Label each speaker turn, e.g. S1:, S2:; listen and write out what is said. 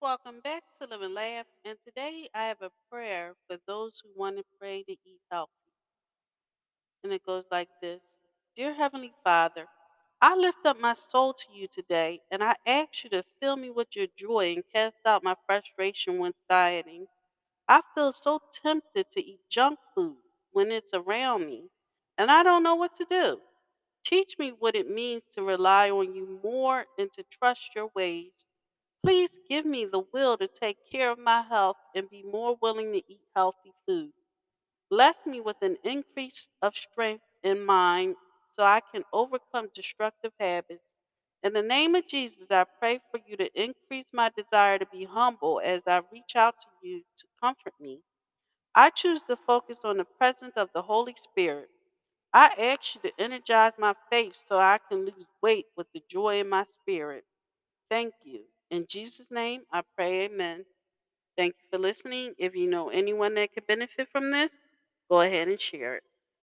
S1: Welcome back to Live and Laugh. And today I have a prayer for those who want to pray to eat healthy. And it goes like this Dear Heavenly Father, I lift up my soul to you today, and I ask you to fill me with your joy and cast out my frustration when dieting. I feel so tempted to eat junk food when it's around me, and I don't know what to do. Teach me what it means to rely on you more and to trust your ways. Please give me the will to take care of my health and be more willing to eat healthy food. Bless me with an increase of strength in mind so I can overcome destructive habits. In the name of Jesus, I pray for you to increase my desire to be humble as I reach out to you to comfort me. I choose to focus on the presence of the Holy Spirit. I ask you to energize my faith so I can lose weight with the joy in my spirit. Thank you. In Jesus' name, I pray, amen. Thank you for listening. If you know anyone that could benefit from this, go ahead and share it.